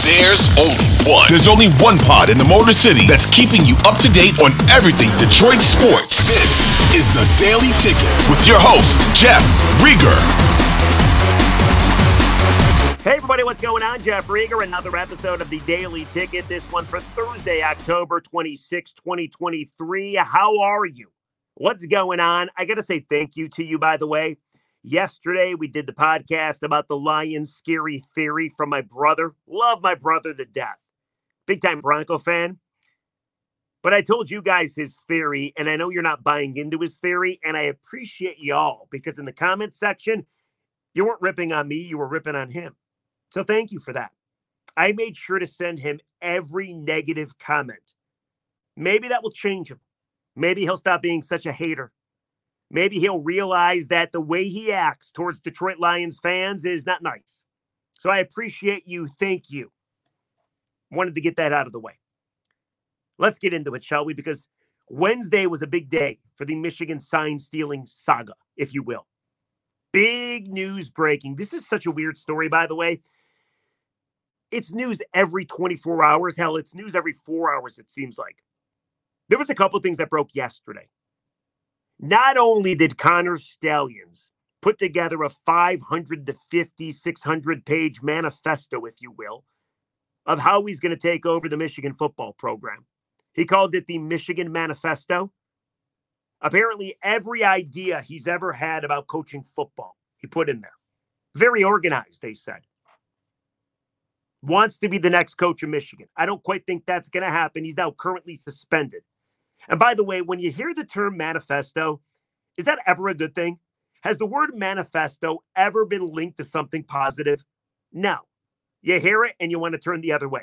There's only one. There's only one pod in the Motor City that's keeping you up to date on everything Detroit sports. This is the Daily Ticket with your host, Jeff Riger. Hey everybody, what's going on? Jeff Riger, another episode of the Daily Ticket. This one for Thursday, October 26, 2023. How are you? What's going on? I got to say thank you to you, by the way. Yesterday, we did the podcast about the Lions scary theory from my brother. Love my brother to death. Big time Bronco fan. But I told you guys his theory, and I know you're not buying into his theory, and I appreciate y'all because in the comment section, you weren't ripping on me, you were ripping on him. So thank you for that. I made sure to send him every negative comment. Maybe that will change him. Maybe he'll stop being such a hater maybe he'll realize that the way he acts towards Detroit Lions fans is not nice. So I appreciate you. Thank you. Wanted to get that out of the way. Let's get into it, shall we? Because Wednesday was a big day for the Michigan sign stealing saga, if you will. Big news breaking. This is such a weird story, by the way. It's news every 24 hours. Hell, it's news every four hours, it seems like. There was a couple things that broke yesterday. Not only did Connor Stalions put together a 500 to 50, 600 page manifesto, if you will, of how he's going to take over the Michigan football program. He called it the Michigan Manifesto. Apparently, every idea he's ever had about coaching football, he put in there. Very organized, they said. Wants to be the next coach of Michigan. I don't quite think that's going to happen. He's now currently suspended. And by the way, when you hear the term manifesto, is that ever a good thing? Has the word manifesto ever been linked to something positive? No. You hear it and you want to turn the other way.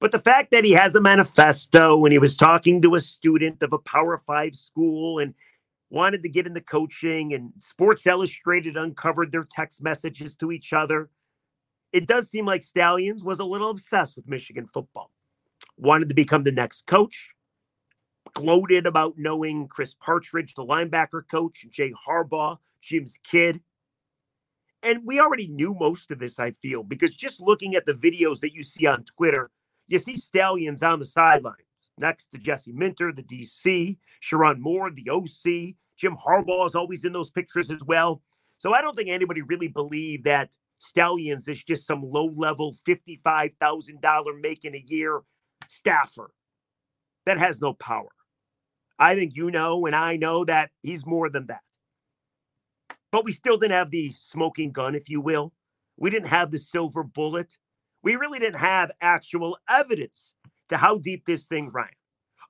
But the fact that he has a manifesto and he was talking to a student of a Power Five school and wanted to get into coaching, and Sports Illustrated uncovered their text messages to each other, it does seem like Stalions was a little obsessed with Michigan football. Wanted to become the next coach, gloated about knowing Chris Partridge, the linebacker coach, Jay Harbaugh, Jim's kid. And we already knew most of this, I feel, because just looking at the videos that you see on Twitter, you see Stalions on the sidelines next to Jesse Minter, the DC, Sherrone Moore, the OC. Jim Harbaugh is always in those pictures as well. So I don't think anybody really believed that Stalions is just some low level $55,000 making a year staffer that has no power. I think you know and I know that he's more than that. But we still didn't have the smoking gun, if you will. We didn't have the silver bullet. We really didn't have actual evidence to how deep this thing ran.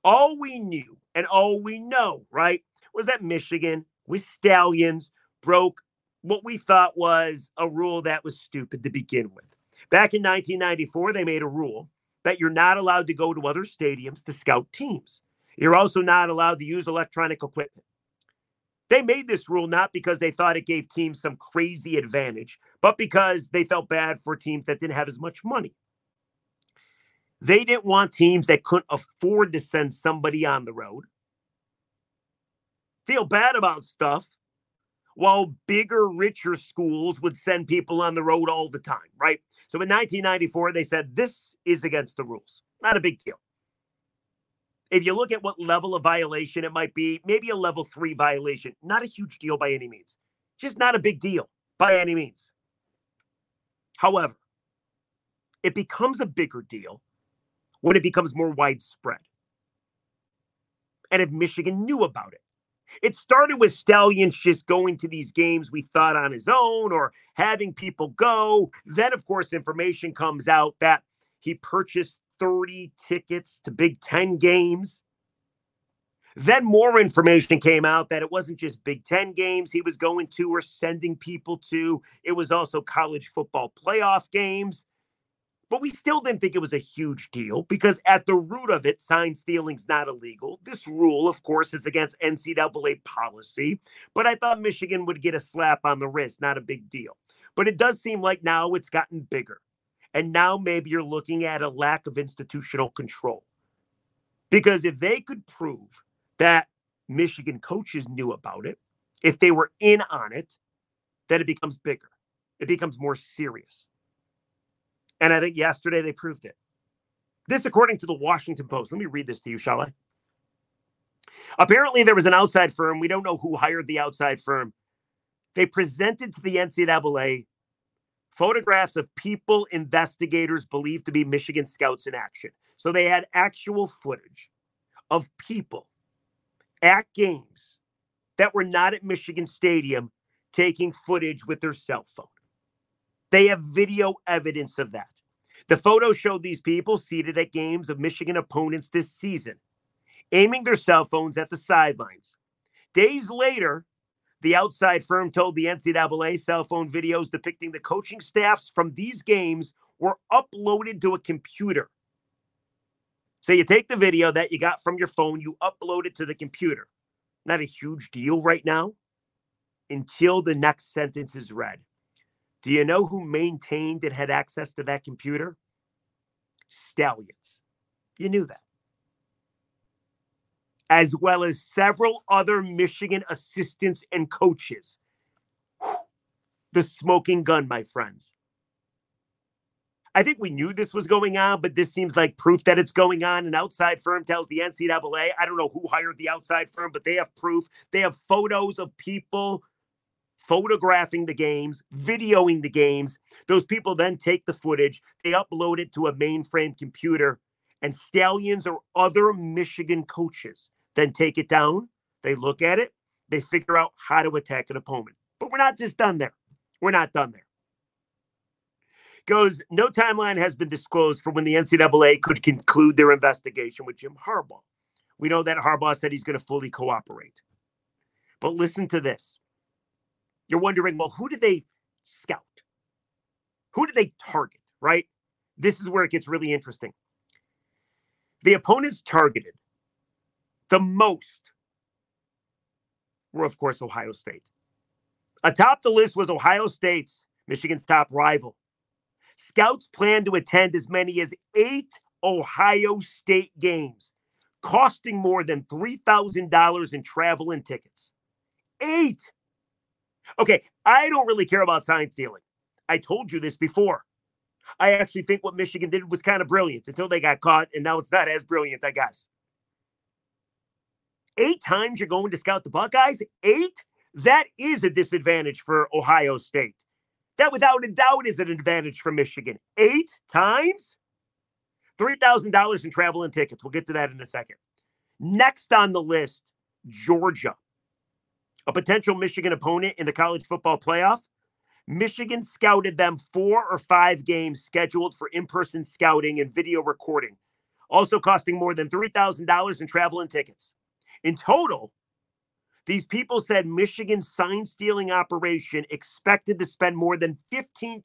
All we knew and all we know, right, was that Michigan with Stalions broke what we thought was a rule that was stupid to begin with. Back in 1994, they made a rule that you're not allowed to go to other stadiums to scout teams. You're also not allowed to use electronic equipment. They made this rule not because they thought it gave teams some crazy advantage, but because they felt bad for teams that didn't have as much money. They didn't want teams that couldn't afford to send somebody on the road, feel bad about stuff, while bigger, richer schools would send people on the road all the time, right? So in 1994, they said this is against the rules. Not a big deal if you look at what level of violation it might be, maybe a level three violation, not a huge deal by any means, just not a big deal by any means. However, it becomes a bigger deal when it becomes more widespread. And if Michigan knew about it, it started with Stalions just going to these games we thought on his own or having people go. Then, of course, information comes out that he purchased 30 tickets to Big Ten games. Then more information came out that it wasn't just Big Ten games he was going to or sending people to, it was also college football playoff games. But we still didn't think it was a huge deal because at the root of it, sign stealing's not illegal. This rule, of course, is against NCAA policy. But I thought Michigan would get a slap on the wrist, not a big deal. But it does seem like now it's gotten bigger. And now maybe you're looking at a lack of institutional control. Because if they could prove that Michigan coaches knew about it, if they were in on it, then it becomes bigger. It becomes more serious. And I think yesterday they proved it. This, according to the Washington Post. Let me read this to you, shall I? Apparently, there was an outside firm. We don't know who hired the outside firm. They presented to the NCAA photographs of people investigators believed to be Michigan scouts in action. So they had actual footage of people at games that were not at Michigan Stadium taking footage with their cell phone. They have video evidence of that. The photo showed these people seated at games of Michigan opponents this season, aiming their cell phones at the sidelines. Days later, the outside firm told the NCAA cell phone videos depicting the coaching staffs from these games were uploaded to a computer. So you take the video that you got from your phone, you upload it to the computer. Not a huge deal right now until the next sentence is read. Do you know who maintained and had access to that computer? Stalions. You knew that. As well as several other Michigan assistants and coaches. The smoking gun, my friends. I think we knew this was going on, but this seems like proof that it's going on. An outside firm tells the NCAA, I don't know who hired the outside firm, but they have proof. They have photos of people photographing the games, videoing the games. Those people then take the footage, they upload it to a mainframe computer, and Stalions or other Michigan coaches then take it down. They look at it, they figure out how to attack an opponent. But we're not just done there. We're not done there. Goes, no timeline has been disclosed for when the NCAA could conclude their investigation with Jim Harbaugh. We know that Harbaugh said he's going to fully cooperate. But listen to this you're wondering, well, who did they scout? Who did they target, right? This is where it gets really interesting. The opponents targeted the most were, of course, Ohio State. Atop the list was Ohio State's Michigan's top rival. Scouts plan to attend as many as eight Ohio State games, costing more than $3,000 in travel and tickets. Eight. Okay, I don't really care about sign stealing. I told you this before. I actually think what Michigan did was kind of brilliant until they got caught, and now it's not as brilliant, I guess. Eight times you're going to scout the Buckeyes? Eight? That is a disadvantage for Ohio State. That, without a doubt, is an advantage for Michigan. Eight times? $3,000 in travel and tickets. We'll get to that in a second. Next on the list, Georgia a potential Michigan opponent in the college football playoff. Michigan scouted them four or five games scheduled for in person scouting and video recording, also costing more than $3,000 in travel and tickets. In total, these people said Michigan's sign stealing operation expected to spend more than $15,000.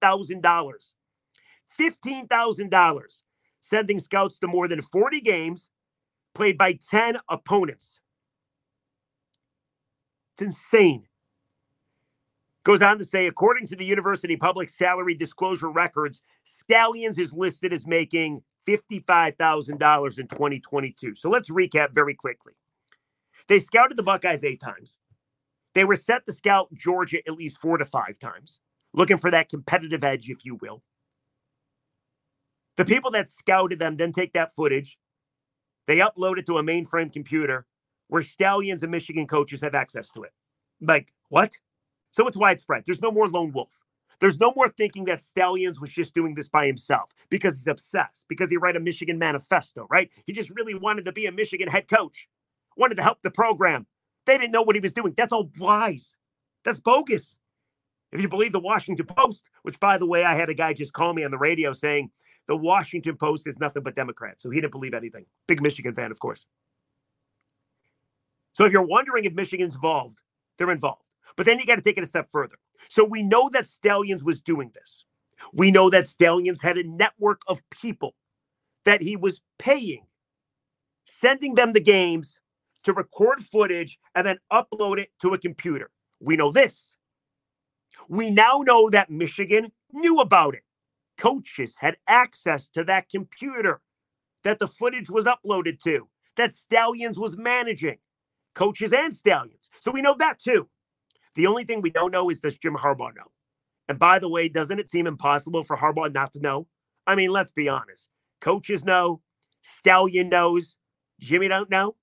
$15,000 sending scouts to more than 40 games played by 10 opponents. It's insane. Goes on to say, according to the university public salary disclosure records, Stalions is listed as making $55,000 in 2022. So let's recap very quickly. They scouted the Buckeyes eight times. They were set to scout Georgia at least four to five times, looking for that competitive edge, if you will. The people that scouted them then take that footage, they upload it to a mainframe computer, where Stalions and Michigan coaches have access to it. Like, what? So it's widespread. There's no more lone wolf. There's no more thinking that Stalions was just doing this by himself because he's obsessed, because he wrote a Michigan manifesto, right? He just really wanted to be a Michigan head coach, wanted to help the program. They didn't know what he was doing. That's all lies. That's bogus. If you believe the Washington Post, which by the way, I had a guy just call me on the radio saying the Washington Post is nothing but Democrats. So he didn't believe anything. Big Michigan fan, of course. So if you're wondering if Michigan's involved, they're involved. But then you got to take it a step further. So we know that Stalions was doing this. We know that Stalions had a network of people that he was paying, sending them the games to record footage and then upload it to a computer. We know this. We now know that Michigan knew about it. Coaches had access to that computer that the footage was uploaded to, that Stalions was managing coaches and Stalions. So we know that too. The only thing we don't know is does Jim Harbaugh know? And by the way, doesn't it seem impossible for Harbaugh not to know? I mean, let's be honest. Coaches know, Stallion knows, Jimmy don't know.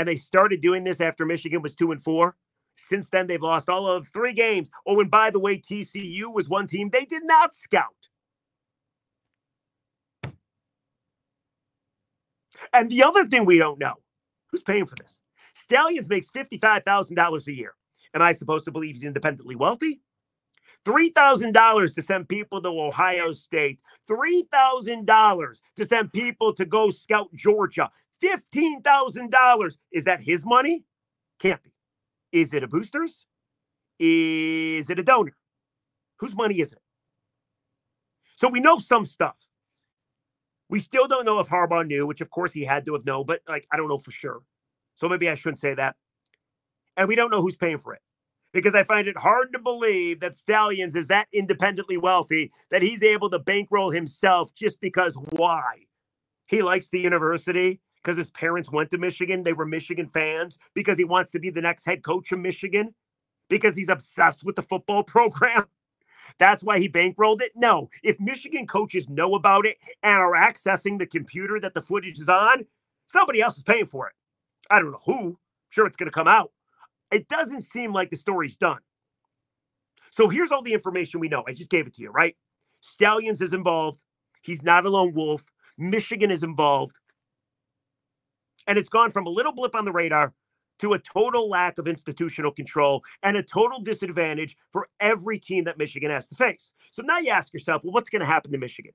And they started doing this after Michigan was two and four. Since then, they've lost all of three games. Oh, and by the way, TCU was one team they did not scout. And the other thing we don't know who's paying for this? Stalions makes $55,000 a year. Am I supposed to believe he's independently wealthy? $3,000 to send people to Ohio State, $3,000 to send people to go scout Georgia, $15,000. Is that his money? Can't be. Is it a booster's? Is it a donor? Whose money is it? So we know some stuff. We still don't know if Harbaugh knew, which of course he had to have known, but like I don't know for sure. So maybe I shouldn't say that. And we don't know who's paying for it because I find it hard to believe that Stalions is that independently wealthy that he's able to bankroll himself just because why? He likes the university because his parents went to Michigan. They were Michigan fans because he wants to be the next head coach of Michigan because he's obsessed with the football program. That's why he bankrolled it. No, if Michigan coaches know about it and are accessing the computer that the footage is on, somebody else is paying for it. I don't know who. I'm sure it's going to come out. It doesn't seem like the story's done. So here's all the information we know. I just gave it to you, right? Stalions is involved. He's not a lone wolf. Michigan is involved. And it's gone from a little blip on the radar to a total lack of institutional control and a total disadvantage for every team that Michigan has to face. So now you ask yourself, well, what's going to happen to Michigan?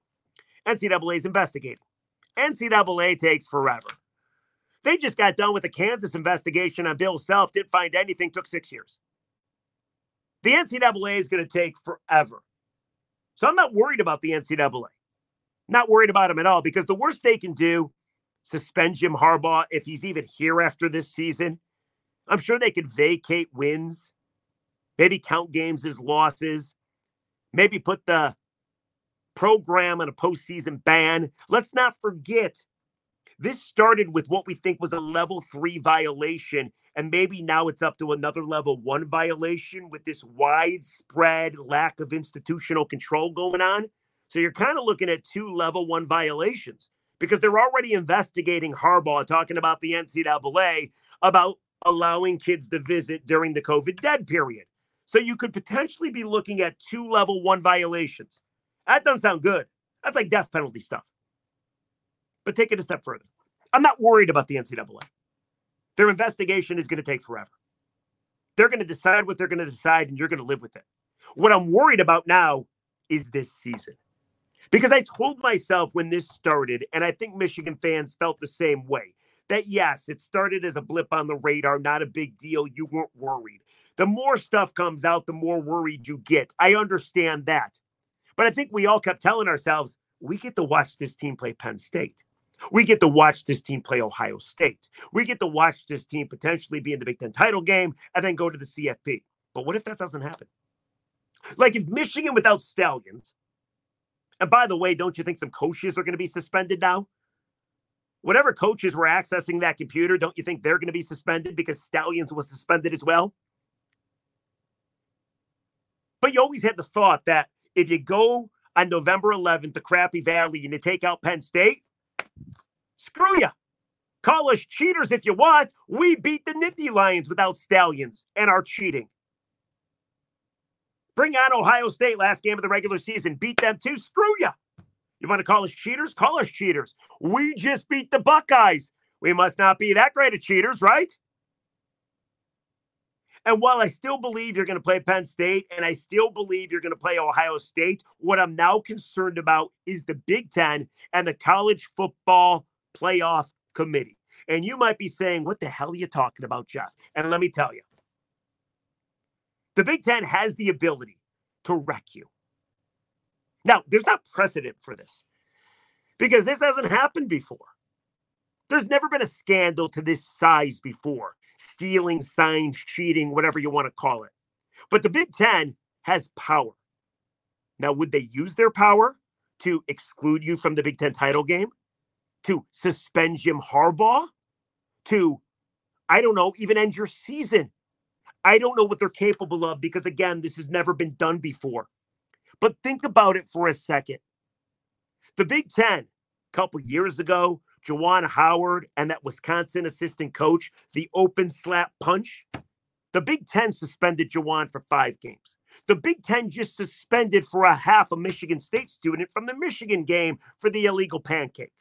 NCAA is investigating. NCAA takes forever. They just got done with the Kansas investigation on Bill Self, didn't find anything, took six years. The NCAA is going to take forever. So I'm not worried about the NCAA. Not worried about them at all because the worst they can do, suspend Jim Harbaugh if he's even here after this season. I'm sure they could vacate wins, maybe count games as losses, maybe put the program on a postseason ban. Let's not forget this started with what we think was a level three violation, and maybe now it's up to another level one violation with this widespread lack of institutional control going on. So you're kind of looking at two level one violations because they're already investigating Harbaugh, talking about the NCAA about allowing kids to visit during the COVID dead period. So you could potentially be looking at two level one violations. That doesn't sound good. That's like death penalty stuff. But take it a step further. I'm not worried about the NCAA. Their investigation is going to take forever. They're going to decide what they're going to decide, and you're going to live with it. What I'm worried about now is this season. Because I told myself when this started, and I think Michigan fans felt the same way, that yes, it started as a blip on the radar, not a big deal. You weren't worried. The more stuff comes out, the more worried you get. I understand that. But I think we all kept telling ourselves, we get to watch this team play Penn State. We get to watch this team play Ohio State. We get to watch this team potentially be in the Big Ten title game and then go to the CFP. But what if that doesn't happen? Like if Michigan without Stalions, and by the way, don't you think some coaches are going to be suspended now? Whatever coaches were accessing that computer, don't you think they're going to be suspended because Stalions was suspended as well? But you always had the thought that if you go on November 11th to Crappy Valley and you take out Penn State, Screw you. Call us cheaters if you want. We beat the Nittany Lions without Stalions and are cheating. Bring on Ohio State last game of the regular season. Beat them too. Screw you. You want to call us cheaters? Call us cheaters. We just beat the Buckeyes. We must not be that great of cheaters, right? And while I still believe you're going to play Penn State and I still believe you're going to play Ohio State, what I'm now concerned about is the Big Ten and the college football playoff committee. And you might be saying, What the hell are you talking about, Jeff? And let me tell you the Big Ten has the ability to wreck you. Now, there's not precedent for this because this hasn't happened before. There's never been a scandal to this size before stealing, signs, cheating, whatever you want to call it. But the Big Ten has power. Now, would they use their power to exclude you from the Big Ten title game? to suspend Jim Harbaugh, to, I don't know, even end your season. I don't know what they're capable of because, again, this has never been done before. But think about it for a second. The Big Ten, a couple years ago, Juwan Howard and that Wisconsin assistant coach, the open slap punch. The Big Ten suspended Juwan for five games. The Big Ten just suspended for a half a Michigan State student from the Michigan game for the illegal pancake.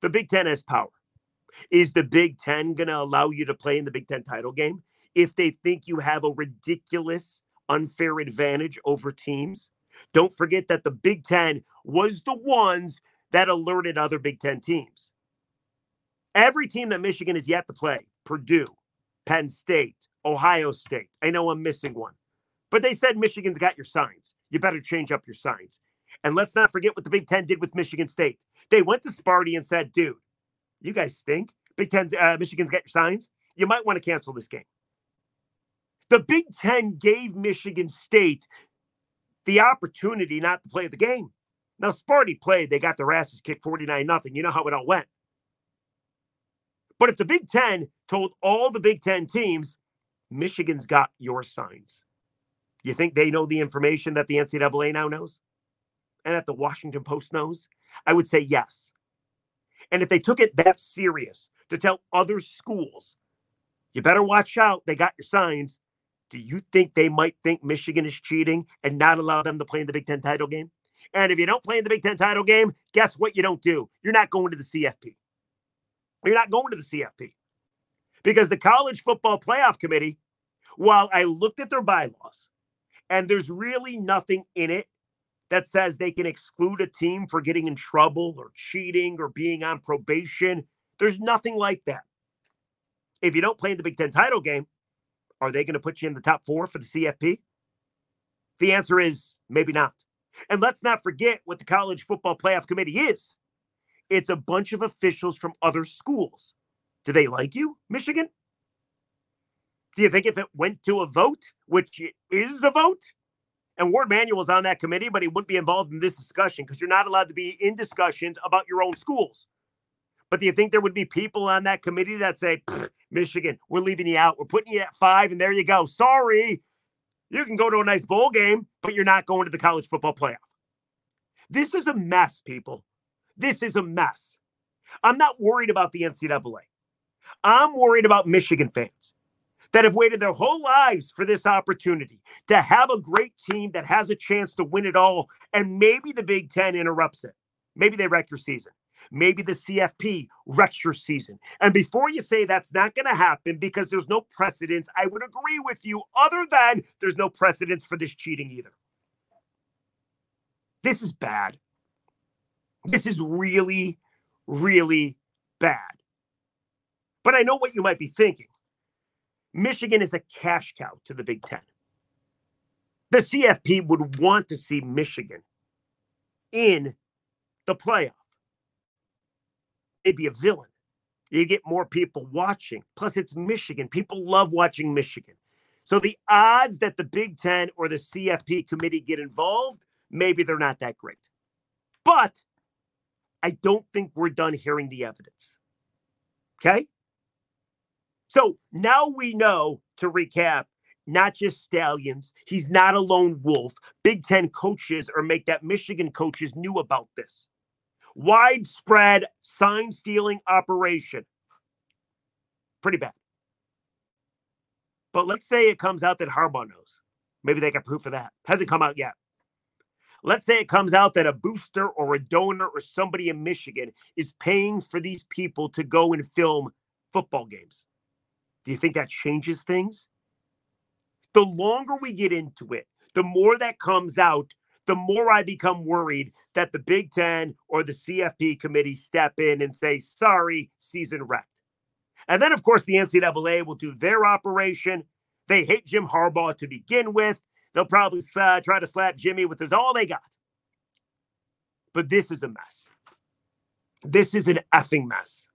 The Big Ten has power. Is the Big Ten going to allow you to play in the Big Ten title game if they think you have a ridiculous, unfair advantage over teams? Don't forget that the Big Ten was the ones that alerted other Big Ten teams. Every team that Michigan has yet to play Purdue, Penn State, Ohio State. I know I'm missing one, but they said Michigan's got your signs. You better change up your signs. And let's not forget what the Big Ten did with Michigan State. They went to Sparty and said, dude, you guys stink. Big Ten, uh, Michigan's got your signs. You might want to cancel this game. The Big Ten gave Michigan State the opportunity not to play the game. Now, Sparty played, they got their asses kicked 49 nothing. You know how it all went. But if the Big Ten told all the Big Ten teams, Michigan's got your signs, you think they know the information that the NCAA now knows and that the Washington Post knows? I would say yes. And if they took it that serious to tell other schools, you better watch out, they got your signs. Do you think they might think Michigan is cheating and not allow them to play in the Big Ten title game? And if you don't play in the Big Ten title game, guess what you don't do? You're not going to the CFP. You're not going to the CFP because the College Football Playoff Committee, while I looked at their bylaws and there's really nothing in it that says they can exclude a team for getting in trouble or cheating or being on probation, there's nothing like that. If you don't play in the Big Ten title game, are they going to put you in the top four for the CFP? The answer is maybe not. And let's not forget what the College Football Playoff Committee is it's a bunch of officials from other schools. Do they like you, Michigan? Do you think if it went to a vote, which is a vote, and Warde Manuel's on that committee, but he wouldn't be involved in this discussion because you're not allowed to be in discussions about your own schools. But do you think there would be people on that committee that say, Michigan, we're leaving you out. We're putting you at five, and there you go. Sorry. You can go to a nice bowl game, but you're not going to the college football playoff. This is a mess, people. This is a mess. I'm not worried about the NCAA. I'm worried about Michigan fans that have waited their whole lives for this opportunity to have a great team that has a chance to win it all. And maybe the Big Ten interrupts it. Maybe they wreck your season. Maybe the CFP wrecks your season. And before you say that's not going to happen because there's no precedence, I would agree with you, other than there's no precedence for this cheating either. This is bad. This is really, really bad. But I know what you might be thinking. Michigan is a cash cow to the Big Ten. The CFP would want to see Michigan in the playoff. It'd be a villain. You get more people watching. Plus, it's Michigan. People love watching Michigan. So the odds that the Big Ten or the CFP committee get involved, maybe they're not that great. But I don't think we're done hearing the evidence. Okay. So now we know to recap, not just Stalions. He's not a lone wolf. Big Ten coaches or make that Michigan coaches knew about this widespread sign stealing operation. Pretty bad. But let's say it comes out that Harbaugh knows. Maybe they got proof of that. Hasn't come out yet. Let's say it comes out that a booster or a donor or somebody in Michigan is paying for these people to go and film football games. Do you think that changes things? The longer we get into it, the more that comes out, the more I become worried that the Big Ten or the CFP committee step in and say, sorry, season wrecked. And then, of course, the NCAA will do their operation. They hate Jim Harbaugh to begin with. They'll probably uh, try to slap Jimmy with his all they got. But this is a mess. This is an effing mess.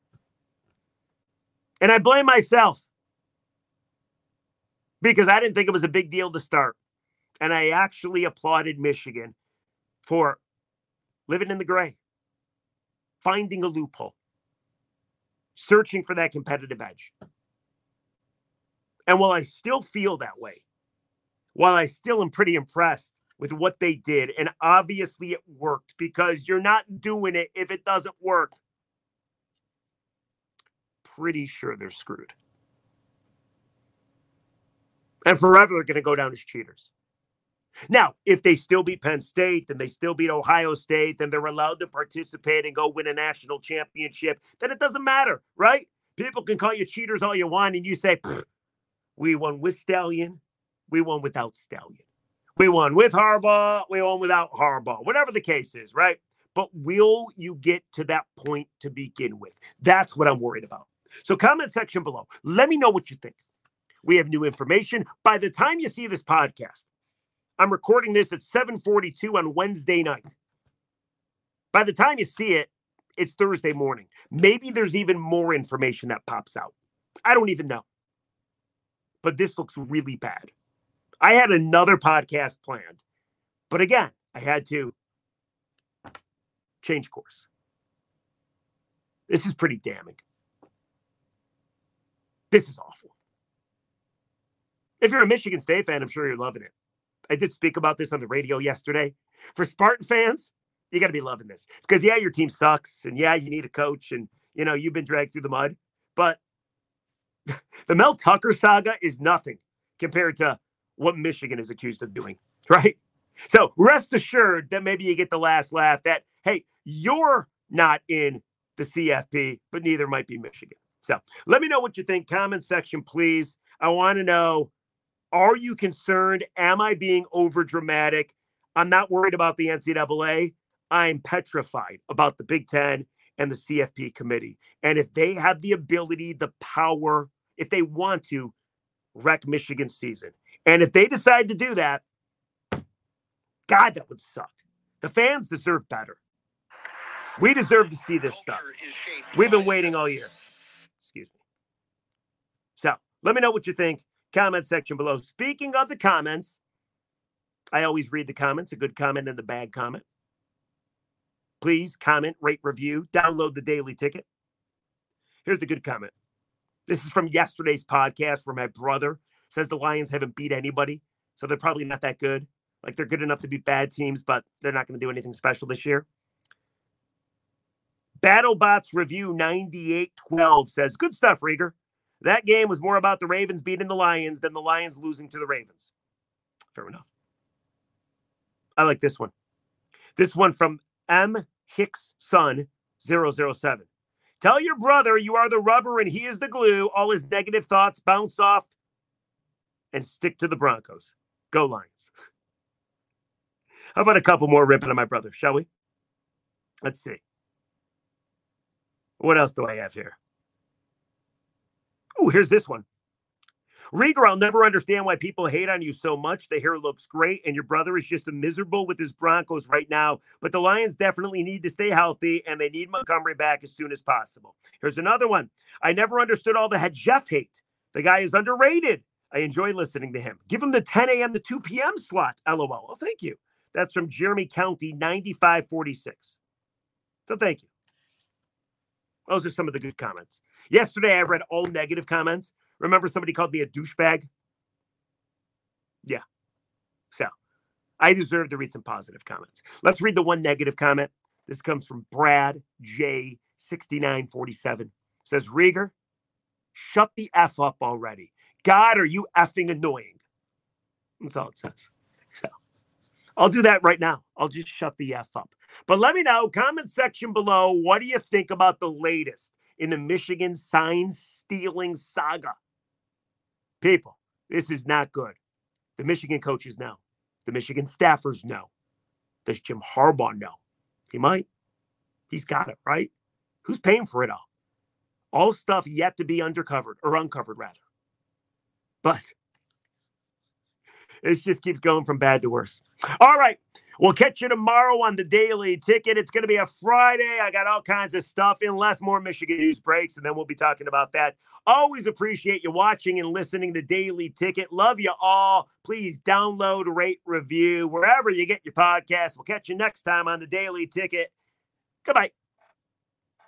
And I blame myself because I didn't think it was a big deal to start. And I actually applauded Michigan for living in the gray, finding a loophole, searching for that competitive edge. And while I still feel that way, while I still am pretty impressed with what they did. And obviously it worked because you're not doing it if it doesn't work. Pretty sure they're screwed. And forever they're going to go down as cheaters. Now, if they still beat Penn State and they still beat Ohio State and they're allowed to participate and go win a national championship, then it doesn't matter, right? People can call you cheaters all you want, and you say, we won with Stallion, we won without Stallion. We won with Harbaugh, we won without Harbaugh, whatever the case is, right? But will you get to that point to begin with? That's what I'm worried about. So, comment section below. Let me know what you think. We have new information. By the time you see this podcast, I'm recording this at 7:42 on Wednesday night. By the time you see it, it's Thursday morning. Maybe there's even more information that pops out. I don't even know. But this looks really bad. I had another podcast planned, but again, I had to change course. This is pretty damning. This is awful. If you're a Michigan State fan, I'm sure you're loving it. I did speak about this on the radio yesterday. For Spartan fans, you got to be loving this because, yeah, your team sucks. And yeah, you need a coach. And, you know, you've been dragged through the mud. But the Mel Tucker saga is nothing compared to what Michigan is accused of doing, right? So rest assured that maybe you get the last laugh that, hey, you're not in the CFP, but neither might be Michigan. So let me know what you think. Comment section, please. I want to know are you concerned? Am I being over dramatic? I'm not worried about the NCAA. I'm petrified about the Big Ten and the CFP committee. And if they have the ability, the power, if they want to wreck Michigan's season, and if they decide to do that, God, that would suck. The fans deserve better. We deserve to see this stuff. We've been waiting all year. Excuse me. So let me know what you think. Comment section below. Speaking of the comments, I always read the comments, a good comment and the bad comment. Please comment, rate, review, download the daily ticket. Here's the good comment. This is from yesterday's podcast where my brother says the Lions haven't beat anybody. So they're probably not that good. Like they're good enough to beat bad teams, but they're not going to do anything special this year. BattleBots Review 9812 says, Good stuff, Riger. That game was more about the Ravens beating the Lions than the Lions losing to the Ravens. Fair enough. I like this one. This one from M. Hicks Son 007. Tell your brother you are the rubber and he is the glue. All his negative thoughts bounce off and stick to the Broncos. Go Lions. How about a couple more ripping on my brother, shall we? Let's see. What else do I have here? Oh, here's this one. Riger, I'll never understand why people hate on you so much. The hair looks great, and your brother is just miserable with his Broncos right now. But the Lions definitely need to stay healthy, and they need Montgomery back as soon as possible. Here's another one. I never understood all the Jeff hate. The guy is underrated. I enjoy listening to him. Give him the 10 a.m. to 2 p.m. slot. LOL. Oh, thank you. That's from Jeremy County, 9546. So thank you. Those are some of the good comments. Yesterday, I read all negative comments. Remember, somebody called me a douchebag? Yeah. So I deserve to read some positive comments. Let's read the one negative comment. This comes from Brad J6947. Says, Riger, shut the F up already. God, are you effing annoying? That's all it says. So I'll do that right now. I'll just shut the F up. But let me know, comment section below, what do you think about the latest in the Michigan sign stealing saga? People, this is not good. The Michigan coaches know. The Michigan staffers know. Does Jim Harbaugh know? He might. He's got it, right? Who's paying for it all? All stuff yet to be undercovered or uncovered, rather. But it just keeps going from bad to worse. All right. We'll catch you tomorrow on the daily ticket. It's going to be a Friday. I got all kinds of stuff, unless more Michigan news breaks, and then we'll be talking about that. Always appreciate you watching and listening to Daily Ticket. Love you all. Please download, rate, review wherever you get your podcast. We'll catch you next time on the Daily Ticket. Goodbye.